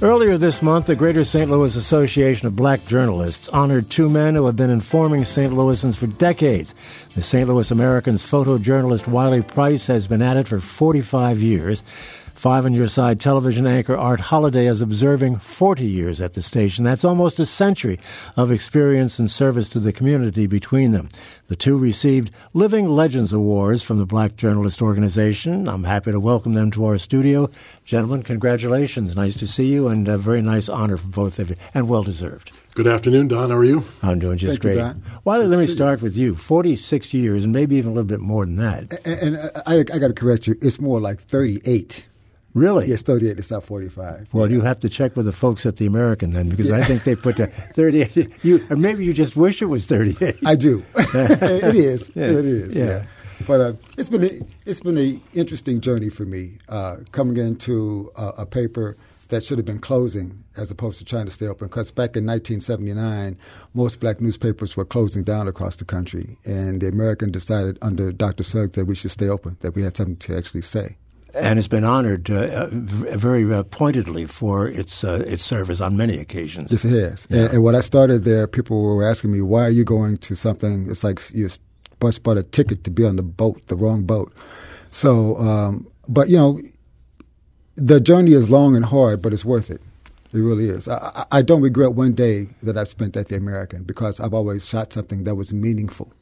Earlier this month, the Greater St. Louis Association of Black Journalists honored two men who have been informing St. Louisans for decades. The St. Louis American's photojournalist Wiley Price has been at it for 45 years. Five on Your Side television anchor Art Holliday is observing 40 years at the station. That's almost a century of experience and service to the community between them. The two received Living Legends Awards from the Black Journalist Organization. I'm happy to welcome them to our studio. Gentlemen, congratulations. Nice to see you, and a very nice honor for both of you, and well deserved. Good afternoon, Don. How are you? I'm doing just Thank great. You, Wiley, let me start with you. 46 years, and maybe even a little bit more than that. And, and I, I got to correct you. It's more like 38. Really? Yes, 38. It's not 45. Well, yeah. you have to check with the folks at the American then, because yeah. I think they put the 38. You, or maybe you just wish it was 38. I do. it is. Yeah. It is. Yeah. But uh, it's been a, it's been an interesting journey for me uh, coming into a, a paper that should have been closing as opposed to trying to stay open. Because back in 1979, most black newspapers were closing down across the country, and the American decided under Dr. Suggs that we should stay open, that we had something to actually say and it's been honored uh, very uh, pointedly for its uh, its service on many occasions. Yes, it has. Yeah. And, and, when I started there, people were asking me, "Why are you going to something?" It's like you just bought a ticket to be on the boat, the wrong boat. So, um, but you know, the journey is long and hard, but it's worth it. It really is. I, I don't regret one day that I've spent at the American because I've always shot something that was meaningful.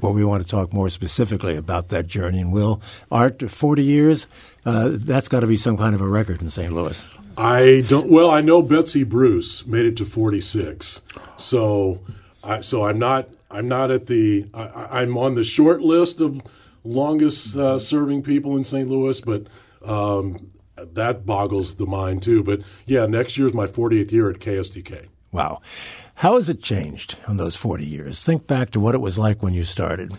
Well, we want to talk more specifically about that journey. And Will, Art, 40 years, uh, that's got to be some kind of a record in St. Louis. I don't. Well, I know Betsy Bruce made it to 46, so I, so I'm not I'm not at the I, am on the short list of longest uh, serving people in St. Louis, but um, that boggles the mind too. But yeah, next year is my 40th year at KSDK. Wow. How has it changed in those 40 years? Think back to what it was like when you started.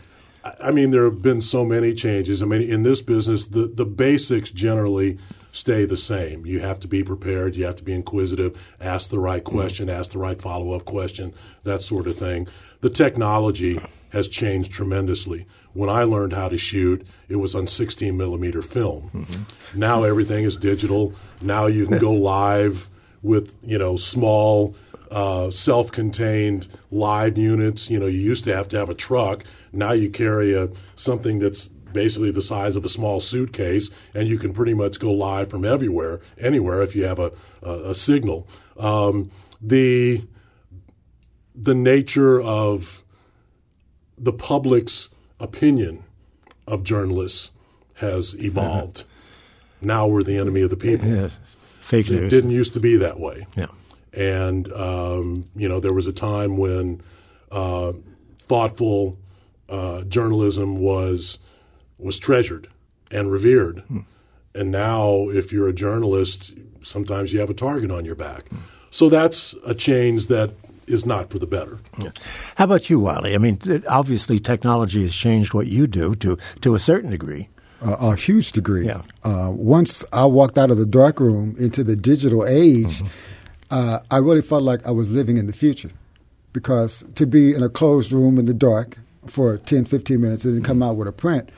I mean, there have been so many changes. I mean, in this business, the, the basics generally stay the same. You have to be prepared, you have to be inquisitive, ask the right question, ask the right follow up question, that sort of thing. The technology has changed tremendously. When I learned how to shoot, it was on 16 millimeter film. Mm-hmm. Now everything is digital. Now you can go live with you know small uh, self-contained live units. You know, you used to have to have a truck. Now you carry a something that's basically the size of a small suitcase, and you can pretty much go live from everywhere, anywhere if you have a a, a signal. Um, the the nature of the public's opinion of journalists has evolved. Now we're the enemy of the people. Yes. Fake news. It didn't used to be that way. Yeah. And, um, you know, there was a time when uh, thoughtful uh, journalism was, was treasured and revered. Hmm. And now, if you're a journalist, sometimes you have a target on your back. Hmm. So that's a change that is not for the better. Yeah. How about you, Wiley? I mean, obviously, technology has changed what you do to to a certain degree. Uh, a huge degree. Yeah. Uh, once I walked out of the dark room into the digital age, mm-hmm uh, I really felt like I was living in the future because to be in a closed room in the dark for 10, 15 minutes and then come out with a print,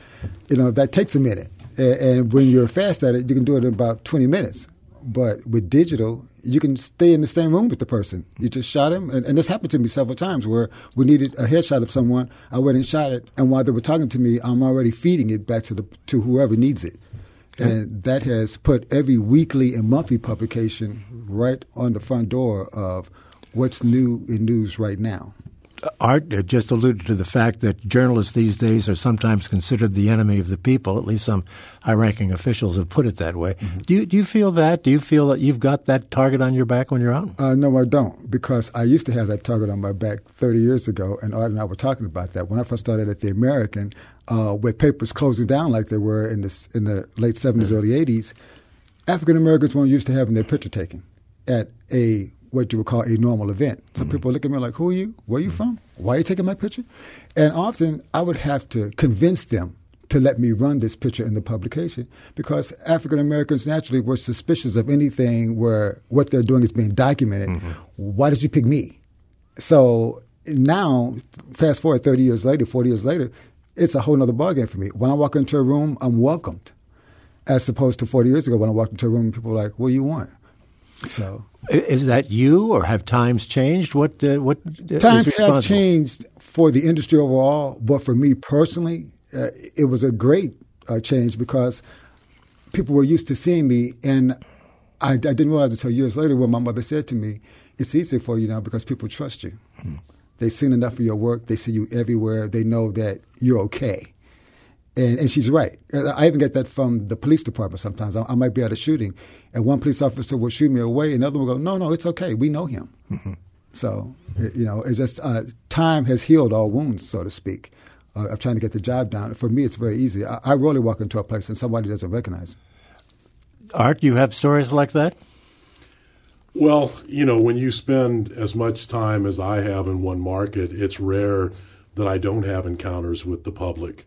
you know, that takes a minute. And, and when you're fast at it, you can do it in about 20 minutes. But with digital, you can stay in the same room with the person. You just shot him, and, and, this happened to me several times where we needed a headshot of someone. I went and shot it, and while they were talking to me, I'm already feeding it back to the to whoever needs it and that has put every weekly and monthly publication right on the front door of what's new in news right now. Art just alluded to the fact that journalists these days are sometimes considered the enemy of the people. At least some high-ranking officials have put it that way. Mm-hmm. Do you do you feel that? Do you feel that you've got that target on your back when you're out? Uh, no, I don't, because I used to have that target on my back 30 years ago, and Art and I were talking about that when I first started at the American uh, with papers closing down like they were in the in the late 70s, early 80s, African Americans weren't used to having their picture taken at a what you would call a normal event. Some mm-hmm. people look at me like, "Who are you? Where are you from? Why are you taking my picture?" And often I would have to convince them to let me run this picture in the publication because African Americans naturally were suspicious of anything where what they're doing is being documented. Mm-hmm. Why did you pick me? So now, fast forward 30 years later, 40 years later, it's a whole other ballgame for me. When I walk into a room, I'm welcomed, as opposed to 40 years ago when I walked into a room, people were like, "What do you want?" So, is that you, or have times changed? What uh, what times have changed for the industry overall, but for me personally, uh, it was a great uh, change because people were used to seeing me, and I, I, didn't realize until years later when my mother said to me, "It's easier for you now because people trust you." Hmm. They've seen enough of your work. They see you everywhere. They know that you're okay. And, and she's right. I even get that from the police department sometimes. I, I might be at a shooting, and one police officer will shoot me away, and another will go, no, no, it's okay. We know him. Mm-hmm. So, you know, it's just uh, time has healed all wounds, so to speak, uh, of trying to get the job done. For me, it's very easy. I, I rarely walk into a place and somebody doesn't recognize me. Art, you have stories like that? Well, you know, when you spend as much time as I have in one market, it's rare that I don't have encounters with the public.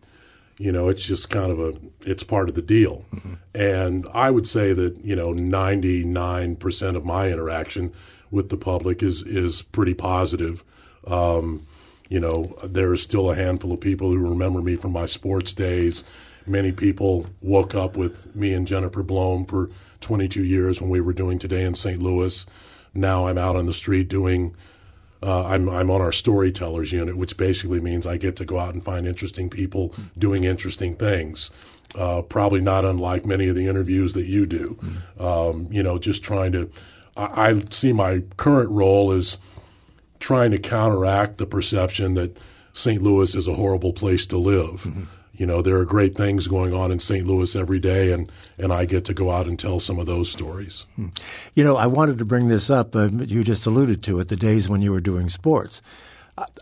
You know, it's just kind of a it's part of the deal. Mm-hmm. And I would say that, you know, 99% of my interaction with the public is is pretty positive. Um, you know, there is still a handful of people who remember me from my sports days. Many people woke up with me and Jennifer Blome for 22 years when we were doing Today in St. Louis. Now I'm out on the street doing. Uh, I'm I'm on our storytellers unit, which basically means I get to go out and find interesting people doing interesting things. Uh, probably not unlike many of the interviews that you do. Um, you know, just trying to. I, I, see my current role as trying to counteract the perception that St. Louis is a horrible place to live. Mm-hmm you know, there are great things going on in St. Louis every day, and, and I get to go out and tell some of those stories. Hmm. You know, I wanted to bring this up. Uh, you just alluded to it the days when you were doing sports.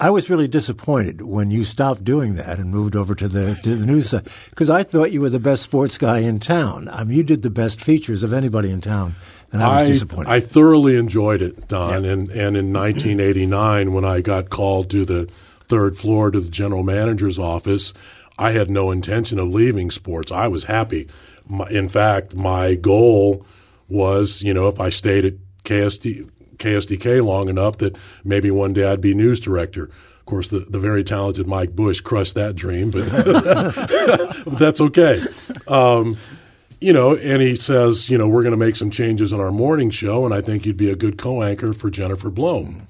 I was really disappointed when you stopped doing that and moved over to the to the news because I thought you were the best sports guy in town. I mean, you did the best features of anybody in town, and I was I, disappointed. I thoroughly enjoyed it, Don. And and in 1989, when I got called to the third floor to the general manager's office, I had no intention of leaving sports. I was happy. in fact, my goal was, you know, if I stayed at KSD, KSDK long enough that maybe one day I'd be news director. Of course, the, the very talented Mike Bush crushed that dream, but, that's okay. Um, you know, and he says, you know, we're going to make some changes on our morning show, and I think you'd be a good co-anchor for Jennifer Blome.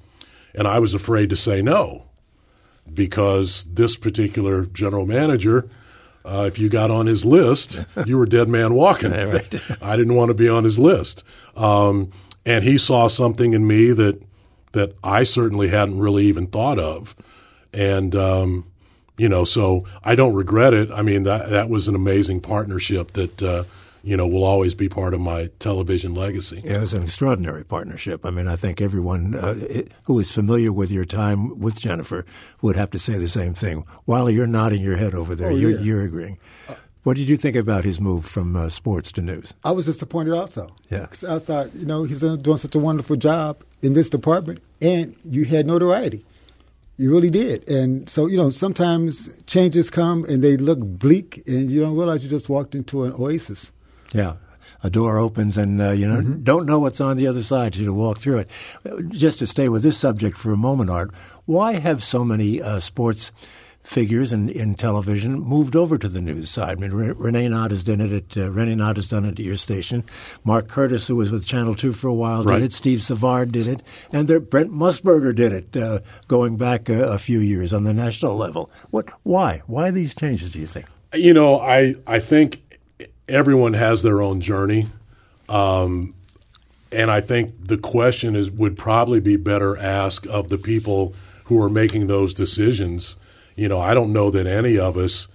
And I was afraid to say no because this particular general manager, uh, if you got on his list, you were dead man walking. right. I didn't want to be on his list. Um, and he saw something in me that that I certainly hadn't really even thought of. And um, you know, so I don't regret it. I mean, that that was an amazing partnership that uh, you know, will always be part of my television legacy. Yeah, it's an extraordinary partnership. I mean, I think everyone uh, who is familiar with your time with Jennifer would have to say the same thing. While you're nodding your head over there, oh, you're, yeah. you're, agreeing. Uh, what did you think about his move from uh, sports to news? I was disappointed also. Yeah. I thought, you know, he's doing such a wonderful job in this department, and you had notoriety. You really did. And so, you know, sometimes changes come and they look bleak, and you don't realize you just walked into an oasis. Yeah. A door opens and uh, you know mm-hmm. don't know what's on the other side. You to walk through it. Just to stay with this subject for a moment, Art. Why have so many uh, sports figures in, in television moved over to the news side. I mean, Rene Knott has done it at uh, Rene Knott has done it at your station. Mark Curtis, who was with Channel Two for a while, right. did it. Steve Savard did it, and there, Brent Musburger did it, uh, going back a, a, few years on the national level. What? Why? Why these changes? Do you think? You know, I I think everyone has their own journey. Um, and I think the question is would probably be better asked of the people who are making those decisions. You know, I don't know that any of us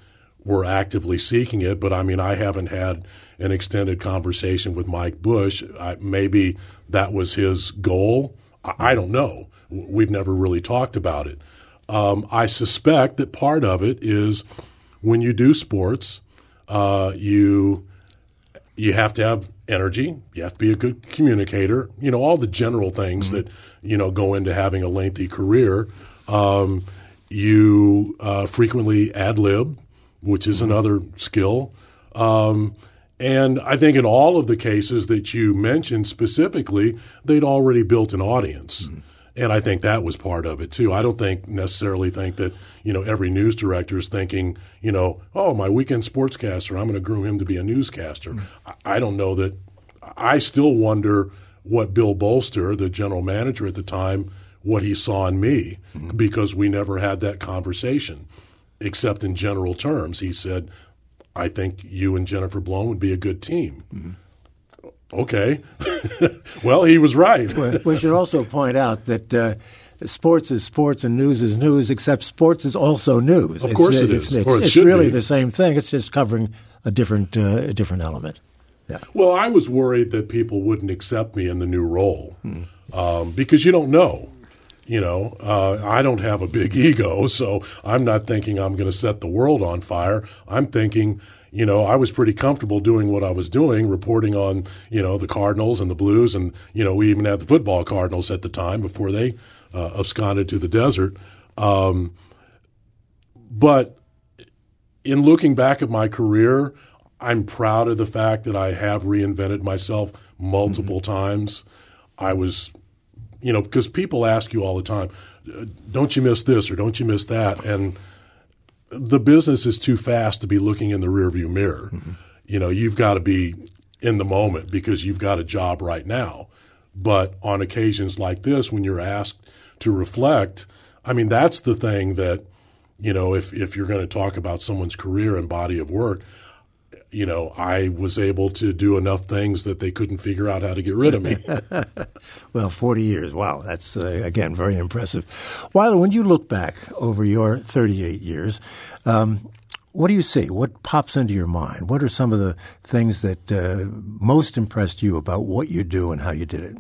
were actively seeking it, but I mean, I haven't had an extended conversation with Mike Bush. I, maybe that was his goal. I, I, don't know. We've never really talked about it. Um, I suspect that part of it is when you do sports, uh, you you have to have energy. You have to be a good communicator. You know, all the general things mm-hmm. that, you know, go into having a lengthy career. Um, you uh, frequently ad lib, which is mm-hmm. another skill. Um, and I think in all of the cases that you mentioned specifically, they'd already built an audience. Mm-hmm. And I think that was part of it too. I don't think necessarily think that, you know, every news director is thinking, you know, oh, my weekend sportscaster, I'm going to groom him to be a newscaster. Mm-hmm. I don't know that. I still wonder what Bill Bolster, the general manager at the time, what he saw in me mm-hmm. because we never had that conversation, except in general terms. He said, I think you and Jennifer Blome would be a good team. Mm-hmm okay. well, he was right. we should also point out that uh, sports is sports and news is news, except sports is also news. Of course, it's, it is. It's, it's, it's really be. the same thing. It's just covering a different uh, a different element. Yeah. Well, I was worried that people wouldn't accept me in the new role hmm. um, because you don't know. You know, uh, I don't have a big ego, so I'm not thinking I'm going to set the world on fire. I'm thinking you know, I was pretty comfortable doing what I was doing, reporting on, you know, the Cardinals and the Blues. And, you know, we even had the football Cardinals at the time before they uh, absconded to the desert. Um, but in looking back at my career, I'm proud of the fact that I have reinvented myself multiple mm-hmm. times. I was, you know, because people ask you all the time, don't you miss this or don't you miss that? And, the business is too fast to be looking in the rearview mirror. Mm-hmm. You know, you've got to be in the moment because you've got a job right now. But on occasions like this, when you're asked to reflect, I mean, that's the thing that, you know, if, if you're going to talk about someone's career and body of work, you know, I was able to do enough things that they couldn't figure out how to get rid of me. well, 40 years. Wow. That's, uh, again, very impressive. Wiley, when you look back over your 38 years, um, what do you see? What pops into your mind? What are some of the things that uh, most impressed you about what you do and how you did it?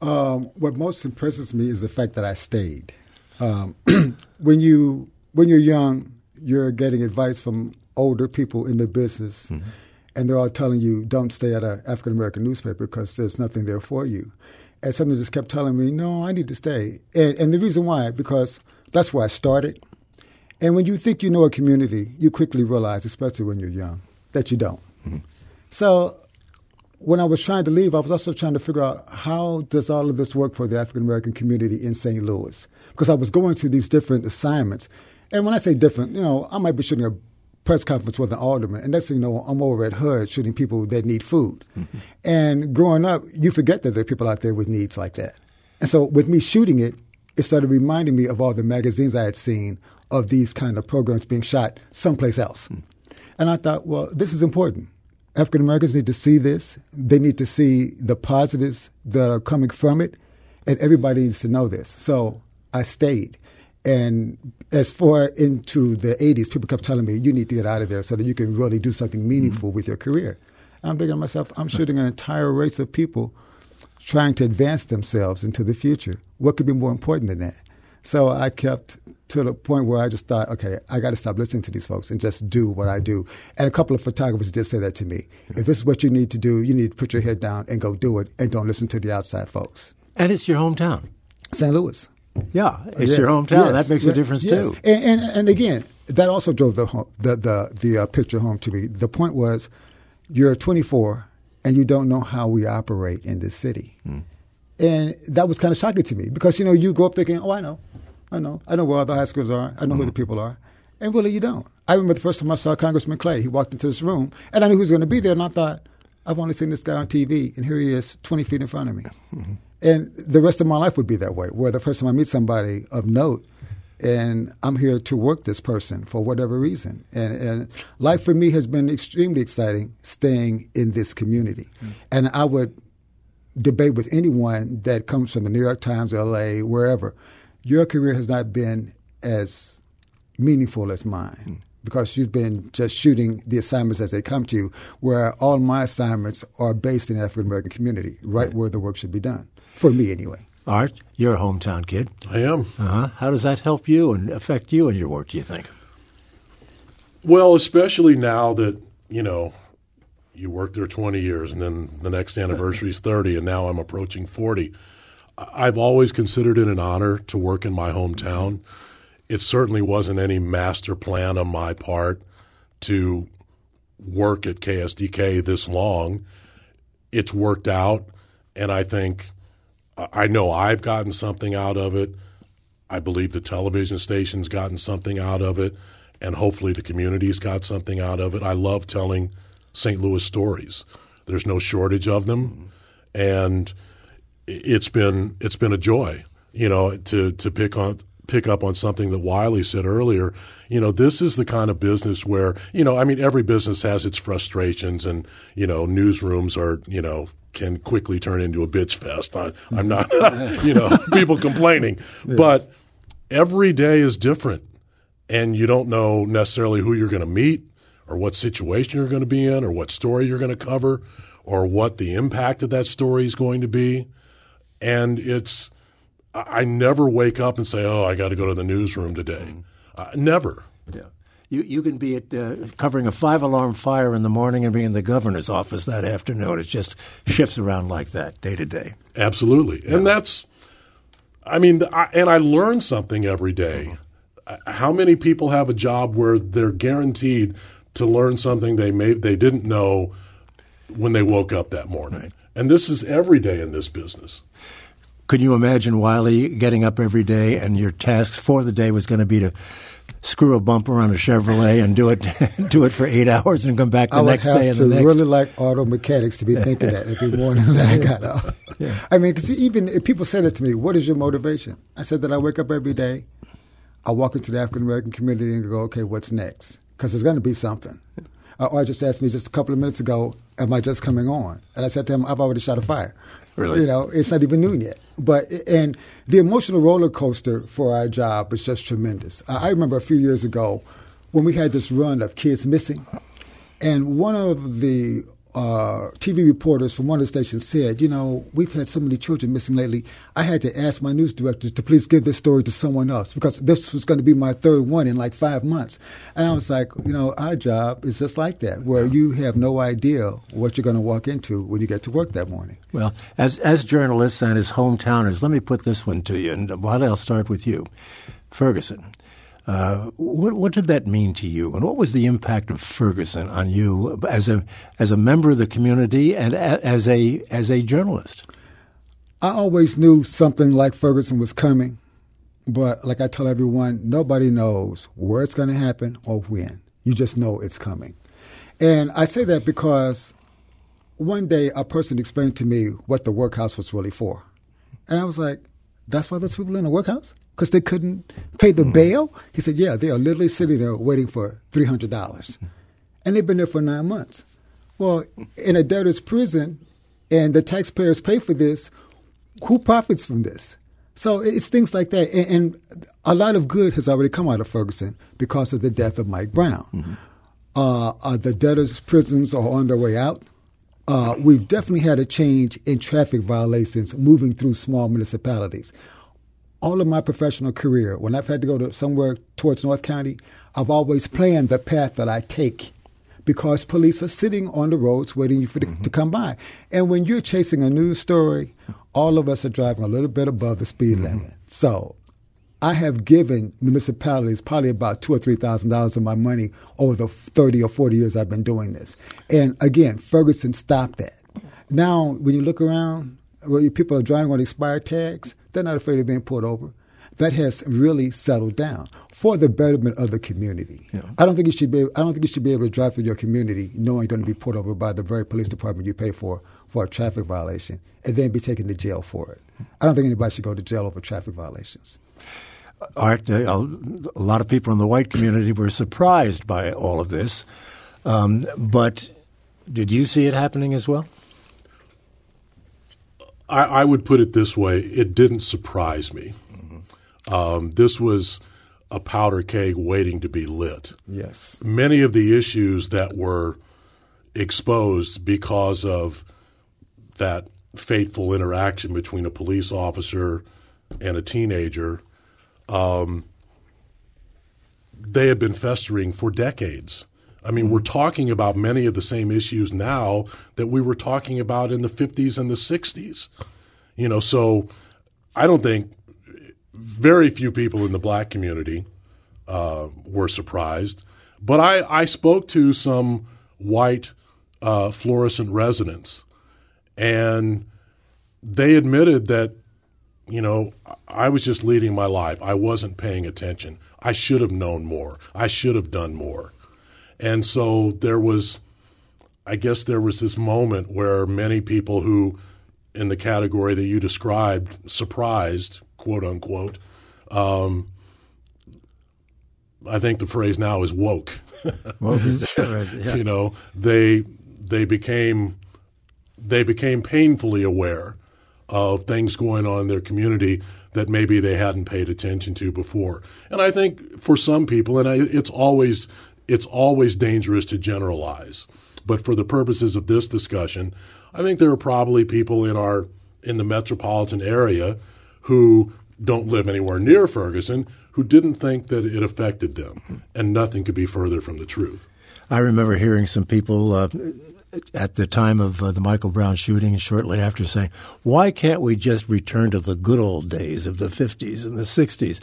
Um, what most impresses me is the fact that I stayed. Um, when you when you're young, you're getting advice from older people in the business, mm-hmm. and they're all telling you don't stay at an African American newspaper because there's nothing there for you. And something just kept telling me, no, I need to stay. And, and the reason why, because that's where I started. And when you think you know a community, you quickly realize, especially when you're young, that you don't. Mm-hmm. So when I was trying to leave, I was also trying to figure out how does all of this work for the African American community in St. Louis? Because I was going to these different assignments. And when I say different, you know, I might be shooting a press conference with an alderman, and next thing you know, I'm over at HUD shooting people that need food. Mm-hmm. And growing up, you forget that there are people out there with needs like that. And so, with me shooting it, it started reminding me of all the magazines I had seen of these kind of programs being shot someplace else. Mm-hmm. And I thought, well, this is important. African Americans need to see this. They need to see the positives that are coming from it, and everybody needs to know this. So I stayed. And as far into the 80s, people kept telling me, you need to get out of there so that you can really do something meaningful mm-hmm. with your career. And I'm thinking to myself, I'm shooting an entire race of people trying to advance themselves into the future. What could be more important than that? So I kept to the point where I just thought, okay, I got to stop listening to these folks and just do what I do. And a couple of photographers did say that to me. If this is what you need to do, you need to put your head down and go do it and don't listen to the outside folks. And it's your hometown. St. Louis. Yeah, it's yes, your hometown. Yes, that makes yes, a difference too. And, and, and again, that also drove the home, the the the uh, picture home to me. The point was, you're 24 and you don't know how we operate in this city, mm. and that was kind of shocking to me because you know you go up thinking, oh, I know, I know, I know where all the high schools are, I know mm. who the hmm. people are, and really you don't. I remember the first time I saw Congressman Clay. He walked into this room, and I knew he was going to be there, and I thought, I've only seen this guy on TV, and here he is, 20 feet in front of me. Mm-hmm. And the rest of my life would be that way, where the first time I meet somebody of note, and I'm here to work this person for whatever reason. And, and life for me has been extremely exciting staying in this community. Mm. And I would debate with anyone that comes from the New York Times, LA, wherever. Your career has not been as meaningful as mine. Mm. Because you've been just shooting the assignments as they come to you, where all my assignments are based in the African American community, right, right where the work should be done for me anyway. Art, you're a hometown kid. I am. Uh-huh. How does that help you and affect you and your work? Do you think? Well, especially now that you know, you worked there 20 years, and then the next anniversary is 30, and now I'm approaching 40. I've always considered it an honor to work in my hometown. It certainly wasn't any master plan on my part to work at KSDK this long. It's worked out, and I think I know I've gotten something out of it. I believe the television station's gotten something out of it, and hopefully the community's got something out of it. I love telling St. Louis stories. There's no shortage of them, and it's been it's been a joy, you know, to to pick on pick up on something that Wiley said earlier. You know, this is the kind of business where you know, I mean, every business has its frustrations, and you know, newsrooms are you know can quickly turn into a bitch fest. I, am not, you know, people complaining, but every day is different, and you don't know necessarily who you're going to meet, or what situation you're going to be in, or what story you're going to cover, or what the impact of that story is going to be, and it's. I never wake up and say, "Oh, I got to go to the newsroom today." Uh, never. Yeah. You you can be at uh, covering a five alarm fire in the morning and be in the governor's office that afternoon. It just shifts around like that day to day. Absolutely, yeah. and that's. I mean, I, and I learn something every day. Mm-hmm. How many people have a job where they're guaranteed to learn something they may they didn't know when they woke up that morning? Right. And this is every day in this business. Could you imagine Wiley getting up every day and your task for the day was going to be to screw a bumper on a Chevrolet and do it do it for eight hours and come back the I next day and the next. really like auto mechanics to be thinking that every morning that I got up. Yeah. I mean, because even if people said it to me, "What is your motivation?" I said that I wake up every day, I walk into the African American community and go, "Okay, what's next?" Because there's going to be something. Uh, or just asked me just a couple of minutes ago, "Am I just coming on?" And I said to him, "I've already shot a fire." Really? You know, it's not even noon yet. But and the emotional roller coaster for our job is just tremendous. I remember a few years ago when we had this run of kids missing, and one of the uh, TV reporters from one of the stations said, you know, we've had so many children missing lately. I had to ask my news director to please give this story to someone else because this was going to be my third one in like five months. And I was like, you know, our job is just like that, where you have no idea what you're going to walk into when you get to work that morning. Well, as as journalists and as hometowners, let me put this one to you, and while I'll start with you, Ferguson. Uh, what, what did that mean to you, and what was the impact of Ferguson on you as a as a member of the community and a, as a as a journalist? I always knew something like Ferguson was coming, but like I tell everyone, nobody knows where it's going to happen or when. You just know it's coming, and I say that because one day a person explained to me what the workhouse was really for, and I was like, "That's why there's people in the workhouse." Because they couldn't pay the mm. bail? He said, Yeah, they are literally sitting there waiting for $300. And they've been there for nine months. Well, in a debtor's prison, and the taxpayers pay for this, who profits from this? So it's things like that. And, and a lot of good has already come out of Ferguson because of the death of Mike Brown. Mm-hmm. Uh, uh, the debtors' prisons are on their way out. Uh, we've definitely had a change in traffic violations moving through small municipalities all of my professional career, when I've had to go to somewhere towards North County, I've always planned the path that I take because police are sitting on the roads waiting for the, mm-hmm. to come by. And when you're chasing a news story, all of us are driving a little bit above the speed mm-hmm. limit. So I have given municipalities probably about two or three thousand dollars of my money over the thirty or forty years I've been doing this. And again, Ferguson stopped that. Now, when you look around, where people are driving on expired tags, they're not afraid of being pulled over. That has really settled down for the betterment of the community. Yeah. I don't think you should be. I don't think you should be able to drive through your community knowing you're going to be pulled over by the very police department you pay for for a traffic violation, and then be taken to jail for it. I don't think anybody should go to jail over traffic violations. Art, uh, a lot of people in the white community were surprised by all of this, um, but did you see it happening as well? I, I, would put it this way: it didn't surprise me. Mm-hmm. Um, this was a powder keg waiting to be lit. Yes, many of the issues that were exposed because of that fateful interaction between a police officer and a teenager, um, they had been festering for decades. I mean, we're talking about many of the same issues now that we were talking about in the 50s and the 60s. You know, so I don't think very few people in the black community uh, were surprised. But I, I spoke to some white uh, Florissant residents, and they admitted that, you know, I was just leading my life. I wasn't paying attention. I should have known more. I should have done more. And so there was, I guess, there was this moment where many people who, in the category that you described, surprised, quote unquote, um, I think the phrase now is woke. woke is right, yeah. You know, they they became they became painfully aware of things going on in their community that maybe they hadn't paid attention to before. And I think for some people, and I, it's always it's always dangerous to generalize. But for the purposes of this discussion, I think there are probably people in our in the metropolitan area who don't live anywhere near Ferguson who didn't think that it affected them, and nothing could be further from the truth. I remember hearing some people uh, at the time of uh, the Michael Brown shooting shortly after saying, "Why can't we just return to the good old days of the '50s and the '60s?"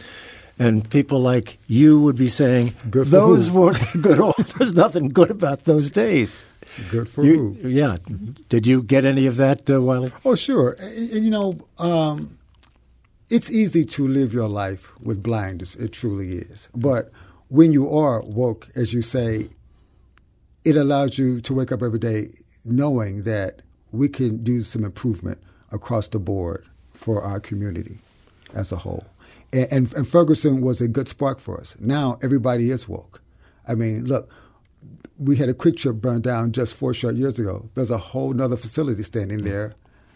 And people like you would be saying, Good "Those who? weren't good old. There's nothing good about those days." Good for You- who? yeah. Did you get any of that, uh, Wiley? Oh, sure. And, and, you know, um, it's easy to live your life with blinders. It truly is. But when you are woke, as you say, it allows you to wake up every day knowing that we can do some improvement across the board for our community as a whole. And, and, Ferguson was a good spark for us. Now everybody is woke. I mean, look, we had a QuikTrip burned down just four short years ago. There's a whole nother facility standing there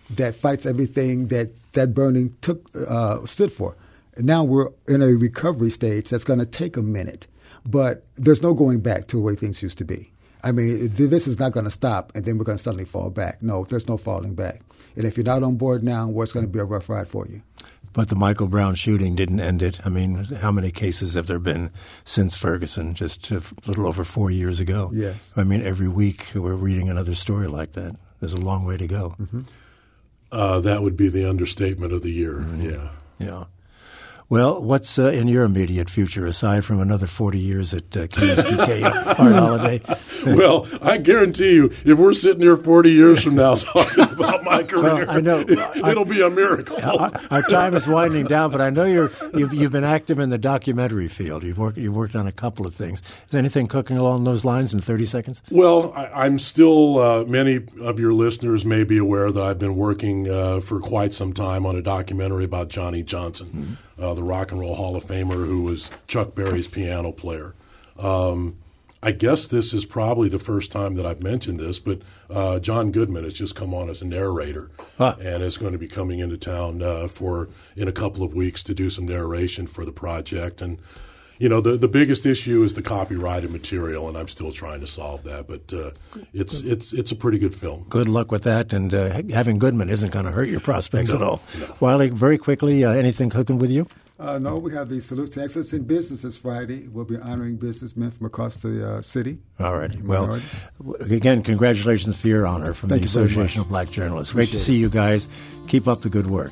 that fights everything that that burning took uh, stood for. And now we're in a recovery stage that's going to take a minute, but there's no going back to the way things used to be. I mean, th- this is not going to stop, and then we're going to suddenly fall back. No, there's no falling back. And if you're not on board now, well, it's going to be a rough ride for you. But the Michael Brown shooting didn't end it. I mean, how many cases have there been since Ferguson, just a little over four years ago? Yes. I mean, every week we're reading another story like that. There's a long way to go. Uh, that would be the understatement of the year. Yeah. Yeah. Well, what's uh, in your immediate future aside from another 40 years at uh, KSDK Art Holliday? well, I guarantee you, if we're sitting here 40 years from now talking about my career, I know. it, will be a miracle. our, our time is winding down, but I know you're you've, you've been active in the documentary field. You've worked you've worked on a couple of things. Is anything cooking along those lines in 30 seconds? Well, I, I'm still, uh, many of your listeners may be aware that I've been working uh, for quite some time on a documentary about Johnny Johnson, uh, the Rock and Roll Hall of Famer who was Chuck Berry's piano player. Um, I guess this is probably the first time that I've mentioned this, but uh, John Goodman has just come on as a narrator Huh. and is going to be coming into town uh, for in a couple of weeks to do some narration for the project. And you know, the the biggest issue is the copyrighted material, and I'm still trying to solve that. But uh, it's it's it's a pretty good film. Good luck with that, and uh, having Goodman isn't going to hurt your prospects at all. Wiley, very quickly, uh, anything cooking with you? Uh, no, we have the Salute to Excellence in Business this Friday. We'll be honoring businessmen from across the uh, city. All right. Well, again, congratulations for your honor from Thank the you Association of Black Journalists. Great to Appreciate see you guys. Keep up the good work.